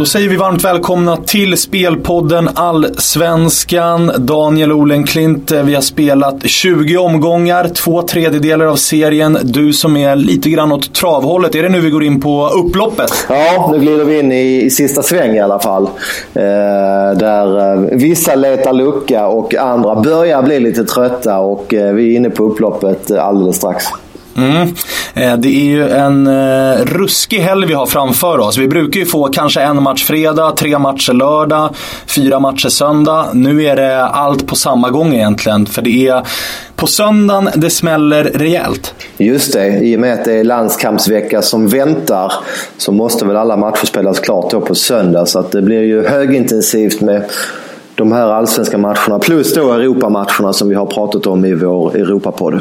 Då säger vi varmt välkomna till spelpodden Allsvenskan. Daniel Olenklint, eh, vi har spelat 20 omgångar, två tredjedelar av serien. Du som är lite grann åt travhållet, är det nu vi går in på upploppet? Ja, nu glider vi in i, i sista sväng i alla fall. Eh, där eh, vissa letar lucka och andra börjar bli lite trötta och eh, vi är inne på upploppet eh, alldeles strax. Mm. Eh, det är ju en eh, ruskig helg vi har framför oss. Vi brukar ju få kanske en match fredag, tre matcher lördag, fyra matcher söndag. Nu är det allt på samma gång egentligen. För det är på söndagen det smäller rejält. Just det, i och med att det är landskampsvecka som väntar så måste väl alla matcher spelas klart då på söndag. Så att det blir ju högintensivt med de här allsvenska matcherna plus då Europamatcherna som vi har pratat om i vår Europapodd.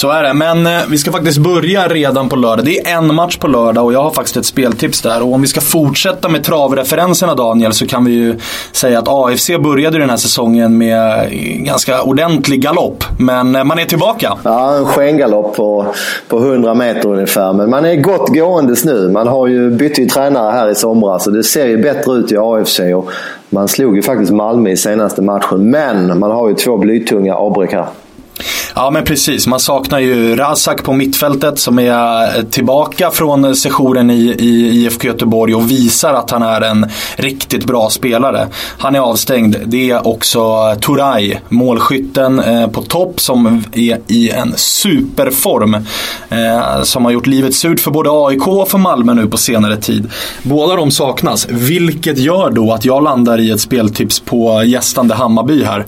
Så är det, men eh, vi ska faktiskt börja redan på lördag. Det är en match på lördag och jag har faktiskt ett speltips där. Och om vi ska fortsätta med travreferenserna Daniel så kan vi ju säga att AFC började den här säsongen med eh, ganska ordentlig galopp. Men eh, man är tillbaka. Ja, en skengalopp på, på 100 meter ungefär. Men man är gott gåendes nu. Man har ju bytt ju tränare här i somras och det ser ju bättre ut i AFC. Och man slog ju faktiskt Malmö i senaste matchen. Men man har ju två blytunga avbräck här. Ja men precis, man saknar ju Razak på mittfältet som är eh, tillbaka från sessionen i, i IFK Göteborg och visar att han är en riktigt bra spelare. Han är avstängd. Det är också Turay, målskytten eh, på topp som är i en superform. Eh, som har gjort livet surt för både AIK och för Malmö nu på senare tid. Båda de saknas, vilket gör då att jag landar i ett speltips på gästande Hammarby här.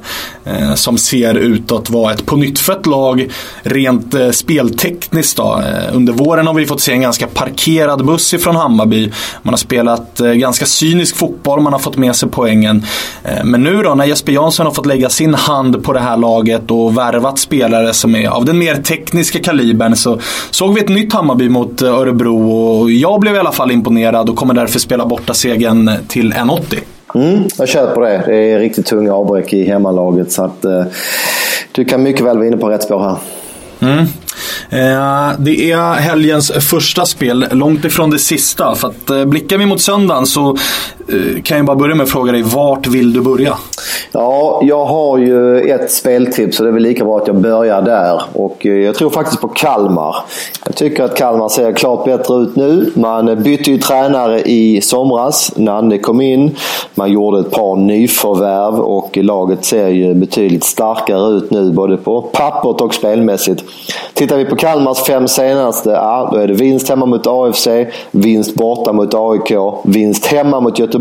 Som ser ut att vara ett på nyttfött lag rent eh, speltekniskt. Då. Eh, under våren har vi fått se en ganska parkerad buss ifrån Hammarby. Man har spelat eh, ganska cynisk fotboll, man har fått med sig poängen. Eh, men nu då när Jesper Jansson har fått lägga sin hand på det här laget och värvat spelare som är av den mer tekniska kalibern så såg vi ett nytt Hammarby mot eh, Örebro och jag blev i alla fall imponerad och kommer därför spela borta segern till 1,80. Mm, jag köper det. Det är riktigt tunga avbräck i hemmalaget. Så att, eh, du kan mycket väl vara inne på rätt spår här. Mm. Eh, det är helgens första spel, långt ifrån det sista. För att eh, blickar vi mot söndagen så Eh, kan jag bara börja med att fråga dig, vart vill du börja? Ja, jag har ju ett speltips och det är väl lika bra att jag börjar där. Och eh, jag tror faktiskt på Kalmar. Jag tycker att Kalmar ser klart bättre ut nu. Man bytte ju tränare i somras. Nanne kom in. Man gjorde ett par nyförvärv och laget ser ju betydligt starkare ut nu både på pappret och spelmässigt. Tittar vi på Kalmars fem senaste, ja, då är det vinst hemma mot AFC, vinst borta mot AIK, vinst hemma mot Göteborg.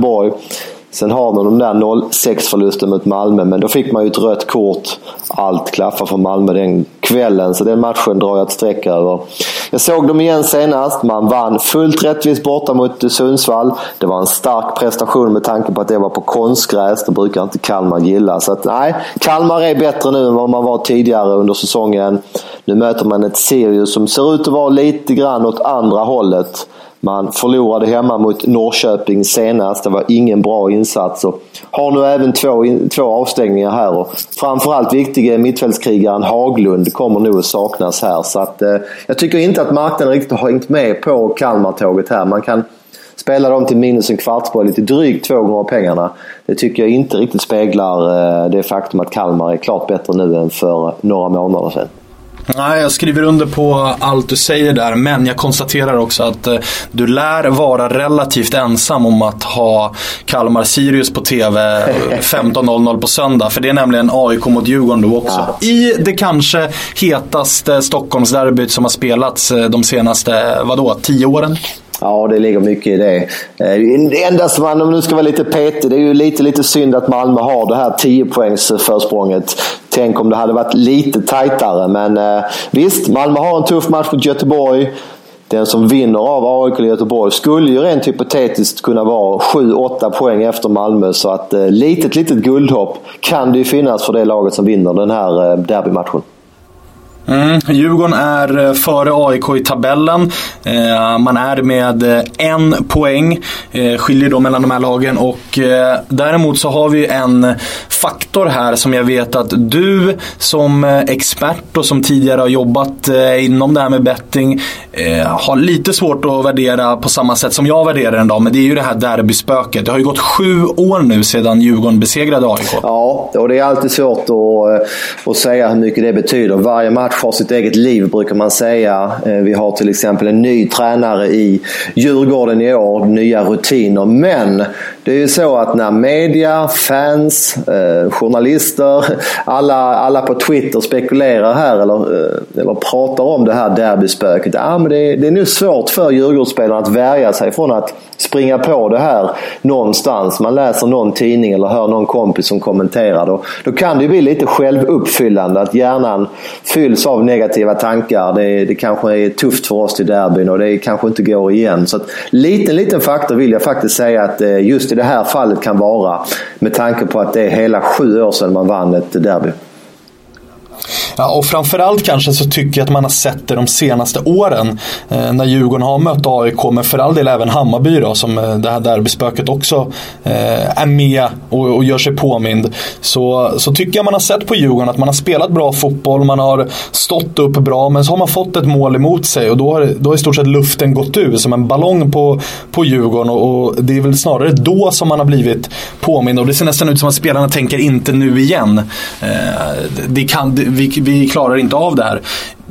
Sen har de de där 0-6 förlusten mot Malmö, men då fick man ju ett rött kort. Allt klaffar för Malmö den kvällen, så den matchen drar jag ett streck över. Jag såg dem igen senast. Man vann fullt rättvist borta mot Sundsvall. Det var en stark prestation med tanke på att det var på konstgräs. Det brukar inte Kalmar gilla. Så att, nej, Kalmar är bättre nu än vad man var tidigare under säsongen. Nu möter man ett Sirius som ser ut att vara lite grann åt andra hållet. Man förlorade hemma mot Norrköping senast. Det var ingen bra insats. Och har nu även två, två avstängningar här. Och framförallt viktiga mittfältskrigaren Haglund kommer nog att saknas här. Så att, eh, jag tycker inte att marknaden riktigt har hängt med på Kalmar-tåget här. Man kan spela dem till minus en kvartsboll, lite drygt två gånger pengarna. Det tycker jag inte riktigt speglar eh, det faktum att Kalmar är klart bättre nu än för några månader sedan. Nej, jag skriver under på allt du säger där, men jag konstaterar också att eh, du lär vara relativt ensam om att ha Kalmar-Sirius på TV 15.00 på söndag. För det är nämligen AIK mot Djurgården då också. Ja. I det kanske hetaste Stockholmsderbyt som har spelats eh, de senaste, vadå, tio åren? Ja, det ligger mycket i det. Eh, det enda som man, om man nu ska vara lite petig, det är ju lite, lite synd att Malmö har det här 10 poängs försprånget. Tänk om det hade varit lite tajtare. Men eh, visst, Malmö har en tuff match mot Göteborg. Den som vinner av AIK och Göteborg skulle ju rent hypotetiskt kunna vara 7-8 poäng efter Malmö. Så att eh, litet, litet guldhopp kan det ju finnas för det laget som vinner den här eh, derbymatchen. Mm, Djurgården är eh, före AIK i tabellen. Eh, man är med eh, en poäng. Eh, skiljer då mellan de här lagen. Och eh, däremot så har vi en faktor här som jag vet att du som eh, expert och som tidigare har jobbat inom det här med betting har lite svårt att värdera på samma sätt som jag värderar den dag. Men det är ju det här derbyspöket. Det har ju gått sju år nu sedan Djurgården besegrade AIK. Ja, och det är alltid svårt att, att säga hur mycket det betyder. Varje match har sitt eget liv brukar man säga. Eh, vi har till exempel en ny tränare i Djurgården i år, nya rutiner. Men det är ju så att när media, fans, eh, journalister, alla, alla på Twitter spekulerar här eller, eh, eller pratar om det här derbyspöket. Ja, men det, är, det är nu svårt för Djurgårdsspelarna att värja sig från att springa på det här någonstans. Man läser någon tidning eller hör någon kompis som kommenterar. Då, då kan det ju bli lite självuppfyllande att hjärnan fylls av negativa tankar. Det, det kanske är tufft för oss till derbyn och det kanske inte går igen. Så att, liten, liten faktor vill jag faktiskt säga att eh, just i det här fallet kan vara med tanke på att det är hela sju år sedan man vann ett derby. Ja, och framförallt kanske så tycker jag att man har sett det de senaste åren eh, när Djurgården har mött AIK, men för all del även Hammarby då, som eh, det här derbyspöket också eh, är med och, och, gör sig påmind. Så, så tycker jag man har sett på Djurgården att man har spelat bra fotboll, man har stått upp bra, men så har man fått ett mål emot sig och då har, då har i stort sett luften gått ur som en ballong på, på Djurgården och, och det är väl snarare då som man har blivit påmind och det ser nästan ut som att spelarna tänker inte nu igen. Eh, det kan, vi, vi vi klarar inte av det här.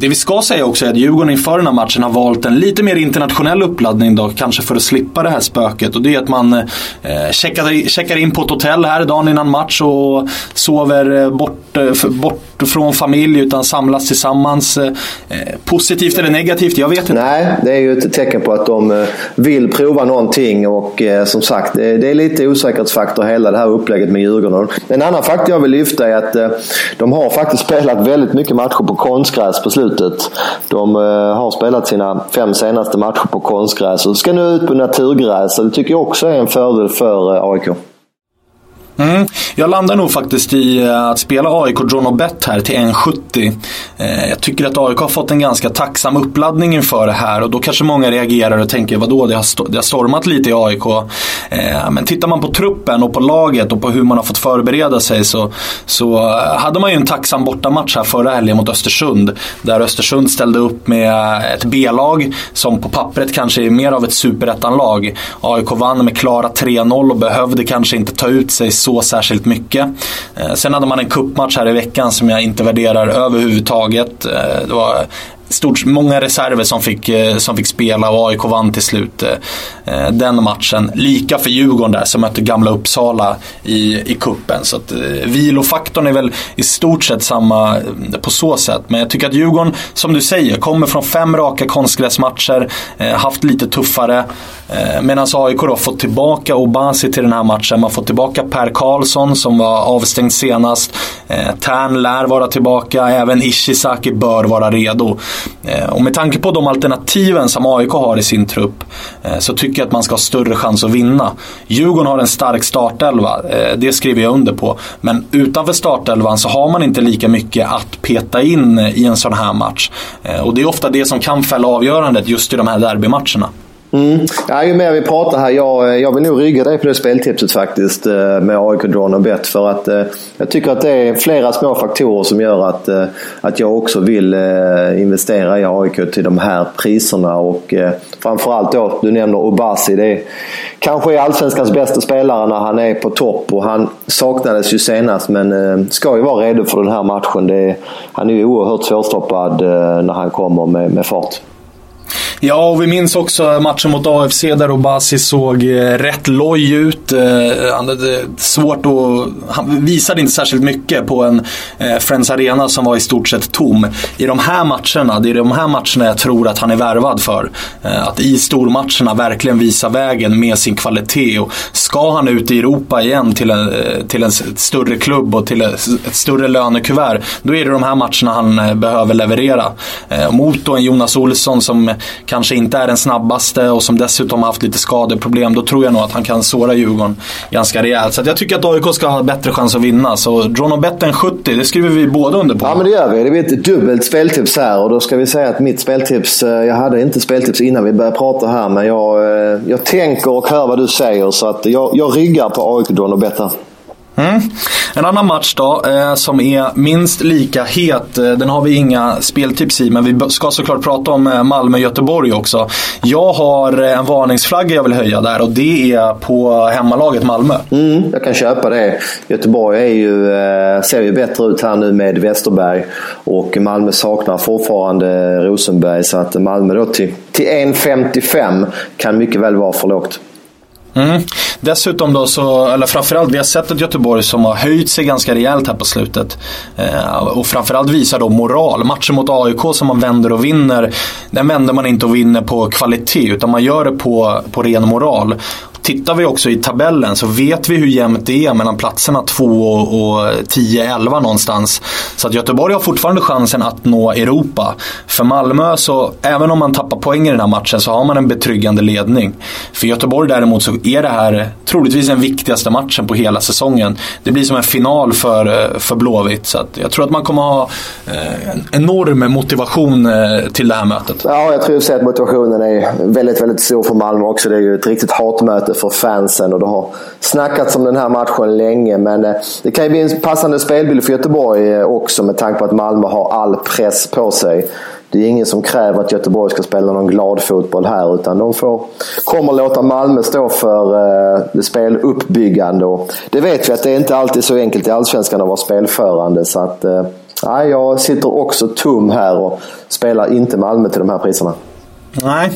Det vi ska säga också är att Djurgården inför den här matchen har valt en lite mer internationell uppladdning då, kanske för att slippa det här spöket. Och det är att man eh, checkar, checkar in på ett hotell här dagen innan match och sover eh, bort, eh, bort från familj utan samlas tillsammans. Eh, positivt eller negativt? Jag vet inte. Nej, det är ju ett tecken på att de vill prova någonting och som sagt, det, är lite osäkerhetsfaktor hela det här upplägget med Djurgården. En annan faktor jag vill lyfta är att de har faktiskt spelat väldigt mycket matcher på konstgräs på slutet slutet. De eh, har spelat sina fem senaste matcher på konstgräs och ska nu ut på naturgräs. Det tycker jag också är en fördel för eh, AIK. Mm. Jag landar nog faktiskt i eh, att spela AIK John och Bet här till 1,70. Eh, jag tycker att AIK har fått en ganska tacksam uppladdning inför det här och då kanske många reagerar och tänker vadå, det har, det har stormat lite i AIK. Eh, men tittar man på truppen och på laget och på hur man har fått förbereda sig så, så eh, hade man ju en tacksam bortamatch här förra helgen mot Östersund. Där Östersund ställde upp med eh, ett B-lag som på pappret kanske är mer av ett superettanlag. AIK vann med klara 3-0 och behövde kanske inte ta ut sig så så särskilt mycket. Eh, sen hade man en kuppmatch här i veckan som jag inte värderar överhuvudtaget. Eh, det var stort, många reserver som fick, eh, som fick spela och AIK vann till slut eh, eh, den matchen. Lika för Djurgården där som mötte gamla Uppsala i, i kuppen. Så att, eh, vilofaktorn är väl i stort sett samma eh, på så sätt. Men jag tycker att Djurgården, som du säger, kommer från fem raka konstgräsmatcher, haft lite tuffare. Medan AIK då fått tillbaka Obasi till den här matchen. Man fått tillbaka Per Karlsson som var avstängd senast. Tern lär vara tillbaka, även Ishizaki bör vara redo. Eh, och med tanke på de alternativen som AIK har i sin trupp eh, så tycker jag att man ska ha större chans att vinna. Djurgården har en stark startelva, eh, det skriver jag under på. Men utanför startelvan så har man inte lika mycket att peta in i en sån här match. Och det är ofta det som kan fälla avgörandet just i de här derbymatcherna. Mm. Ja, ju mer vi pratar här, jag, jag vill nog rygga dig på det speltipset faktiskt eh, med AIK Drawn och Bet. För att eh, jag tycker att det är flera små faktorer som gör att, eh, att jag också vill investera i AIK till de här priserna. Och framförallt då, du nämner Obasi. Det är, kanske är allsvenskans bästa spelare när han är på topp och han saknades ju senast men ska ju vara redo för den här matchen. Det, han är ju oerhört svårstoppad när han kommer med, med fart. Ja, och vi minns också matchen mot AFC där Obasi såg eh, rätt loj ut. Eh, han hade svårt att... Han visade inte särskilt mycket på en eh, Friends Arena som var i stort sett tom. I de här matcherna, det är de här matcherna jag tror att han är värvad för. Att i stormatcherna verkligen visa vägen med sin kvalitet. Och ska han ut i Europa igen till en, till en större klubb och till ett större lönekuvert, då är det de här matcherna han behöver leverera. Mot då en Jonas Olsson som kanske inte är den snabbaste och som dessutom har haft lite skadeproblem. Då tror jag nog att han kan såra Djurgården ganska rejält. Så jag tycker att AIK ska ha bättre chans att vinna. Så dra nog än 70, det skriver vi båda under på. Ja men det gör vi. Det blir ett dubbelt speltips här och då ska vi säga att mitt speltips, eh, jag hade inte speltips innan vi började prata här men jag, eh, jag tänker och hör vad du säger så att jag, jag ryggar på AIK Dra nog bättre. Mm. En annan match då, eh, som är minst lika het. Eh, den har vi inga speltips i, men vi ska såklart prata om eh, Malmö-Göteborg också. Jag har eh, en varningsflagga jag vill höja där och det är på hemmalaget Malmö. Mm, jag kan köpa det. Göteborg är ju, eh, ser ju bättre ut här nu med Westerberg och Malmö saknar fortfarande Rosenberg så att Malmö då till, till 1,55 kan mycket väl vara för lågt. Mm. Dessutom då så, eller framförallt, vi har sett ett Göteborg som har höjt sig ganska rejält här på slutet. Eh, och framförallt visar då moral. Matchen mot AIK som man vänder och vinner, den vänder man inte och vinner på kvalitet utan man gör det på, på ren moral. Tittar vi också i tabellen så vet vi hur jämnt det är mellan platserna 2 och 10-11 någonstans. Så att Göteborg har fortfarande chansen att nå Europa. För Malmö så, även om man tappar poäng i den här matchen så har man en betryggande ledning. För Göteborg däremot så är det här troligtvis den viktigaste matchen på hela säsongen. Det blir som en final för, för Blåvitt. Så att jag tror att man kommer ha eh, en enorm motivation eh, till det här mötet. Ja, jag tror att motivationen är väldigt, väldigt stor för Malmö också. Det är ju ett riktigt hatmöte för fansen och det har snackats om den här matchen länge. Men eh, det kan ju bli en passande spelbild för Göteborg eh, också med tanke på att Malmö har all press på sig. Det är ingen som kräver att Göteborg ska spela någon glad fotboll här utan de får, kommer låta Malmö stå för eh, det speluppbyggande. Och det vet vi att det är inte alltid så enkelt i Allsvenskan att vara spelförande. Så att, eh, jag sitter också tom här och spelar inte Malmö till de här priserna. Nej.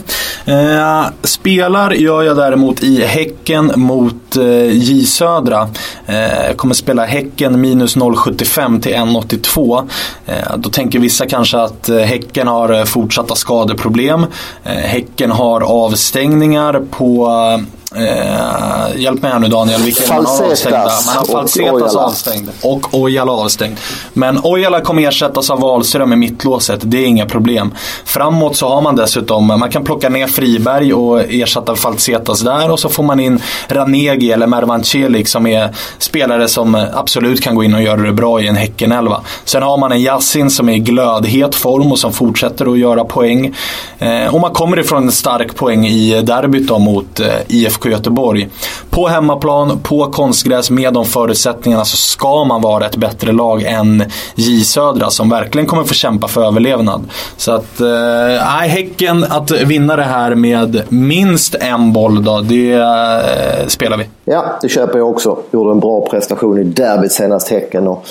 Eh, spelar gör jag däremot i Häcken mot eh, J Södra. Eh, kommer spela Häcken minus 0,75 till 1,82. Eh, då tänker vissa kanske att eh, Häcken har eh, fortsatta skadeproblem. Eh, häcken har avstängningar på eh, Eh, hjälp mig här nu Daniel, vilka man har avstängda? Man har Falsetas avstängd och Ojala avstängd. Men Ojala kommer ersättas av Wahlström i mittlåset, det är inga problem. Framåt så har man dessutom, man kan plocka ner Friberg och ersätta Falsetas där och så får man in Ranegi eller Mervan Celik som är spelare som absolut kan gå in och göra det bra i en Häcken-elva. Sen har man en Yassin som är i glödhet form och som fortsätter att göra poäng. Eh, och man kommer ifrån en stark poäng i derbyt då mot eh, IFK IFK Göteborg. På hemmaplan, på konstgräs med de förutsättningarna så ska man vara ett bättre lag än J Södra som verkligen kommer få kämpa för överlevnad. Så att, eh, Häcken att vinna det här med minst en boll då, det eh, spelar vi. Ja, det köper jag också. Gjorde en bra prestation i derbyt senast Häcken och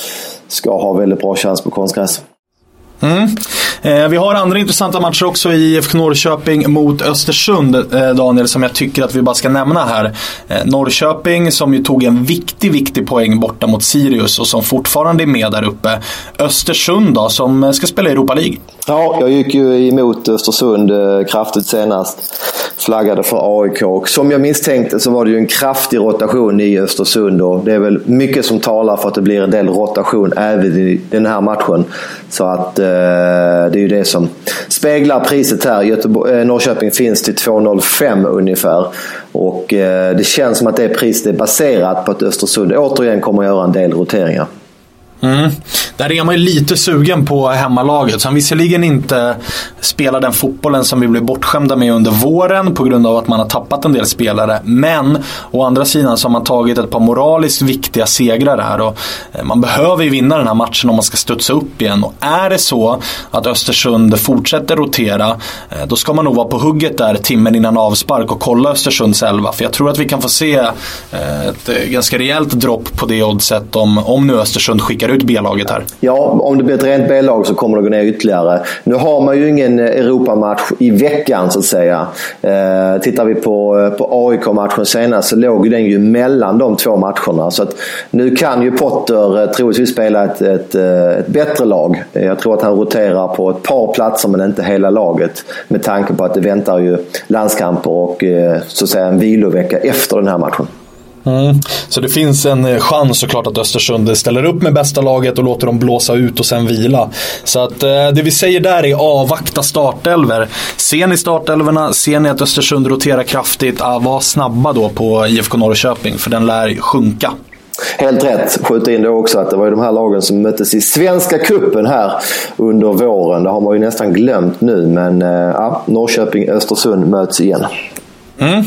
ska ha väldigt bra chans på konstgräs. Mm. Eh, vi har andra intressanta matcher också i IFK Norrköping mot Östersund, eh, Daniel, som jag tycker att vi bara ska nämna här. Eh, Norrköping som ju tog en viktig, viktig poäng borta mot Sirius och som fortfarande är med där uppe. Östersund då, som eh, ska spela Europa League. Ja, jag gick ju emot Östersund eh, kraftigt senast. Flaggade för AIK och som jag misstänkte så var det ju en kraftig rotation i Östersund och det är väl mycket som talar för att det blir en del rotation även i den här matchen. Så att eh, det är ju det som speglar priset här. Göteborg, eh, Norrköping finns till 2,05 ungefär. Och eh, det känns som att det priset är baserat på att Östersund återigen kommer att göra en del roteringar. Mm. Där är man ju lite sugen på hemmalaget. Som visserligen inte spelar den fotbollen som vi blev bortskämda med under våren på grund av att man har tappat en del spelare. Men å andra sidan så har man tagit ett par moraliskt viktiga segrar här. Och eh, man behöver ju vinna den här matchen om man ska studsa upp igen. Och är det så att Östersund fortsätter rotera, eh, då ska man nog vara på hugget där timmen innan avspark och kolla Östersunds elva. För jag tror att vi kan få se eh, ett ganska rejält dropp på det oddset om, om nu Östersund skickar ut B-laget här. Ja, om det blir ett rent B-lag så kommer det gå ner ytterligare. Nu har man ju ingen Europamatch i veckan så att säga. Eh, tittar vi på, eh, på AIK-matchen senast så låg den ju mellan de två matcherna. Så att nu kan ju Potter eh, troligtvis spela ett, ett, eh, ett bättre lag. Jag tror att han roterar på ett par platser men inte hela laget. Med tanke på att det väntar ju landskamper och eh, så att säga en vilovecka efter den här matchen. Mm. Så det finns en eh, chans såklart att Östersund ställer upp med bästa laget och låter dem blåsa ut och sen vila. Så att eh, det vi säger där är avvakta startelver. Ser ni startelverna, ser ni att Östersund roterar kraftigt, ah, var snabba då på IFK Norrköping för den lär sjunka. Helt rätt. Skjuta in det också att det var ju de här lagen som möttes i Svenska Kuppen här under våren. Det har man ju nästan glömt nu men eh, ja, Norrköping-Östersund möts igen. Mm.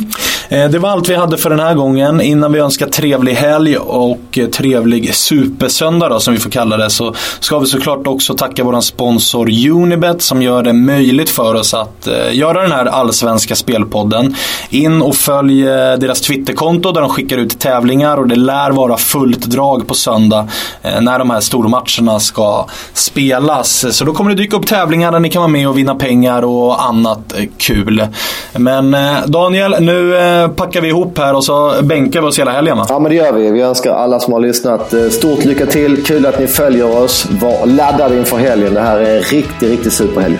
Eh, det var allt vi hade för den här gången. Innan vi önskar trevlig helg och eh, trevlig supersöndag då, som vi får kalla det så ska vi såklart också tacka vår sponsor Unibet som gör det möjligt för oss att eh, göra den här allsvenska spelpodden. In och följ deras Twitterkonto där de skickar ut tävlingar och det lär vara fullt drag på söndag när de här stormatcherna ska spelas. Så då kommer det dyka upp tävlingar där ni kan vara med och vinna pengar och annat kul. Men Daniel, nu Eh, packar vi ihop här och så bänkar vi oss hela helgen va? Ja men det gör vi. Vi önskar alla som har lyssnat eh, stort lycka till. Kul att ni följer oss. Var laddade inför helgen. Det här är en riktig, riktig superhelg.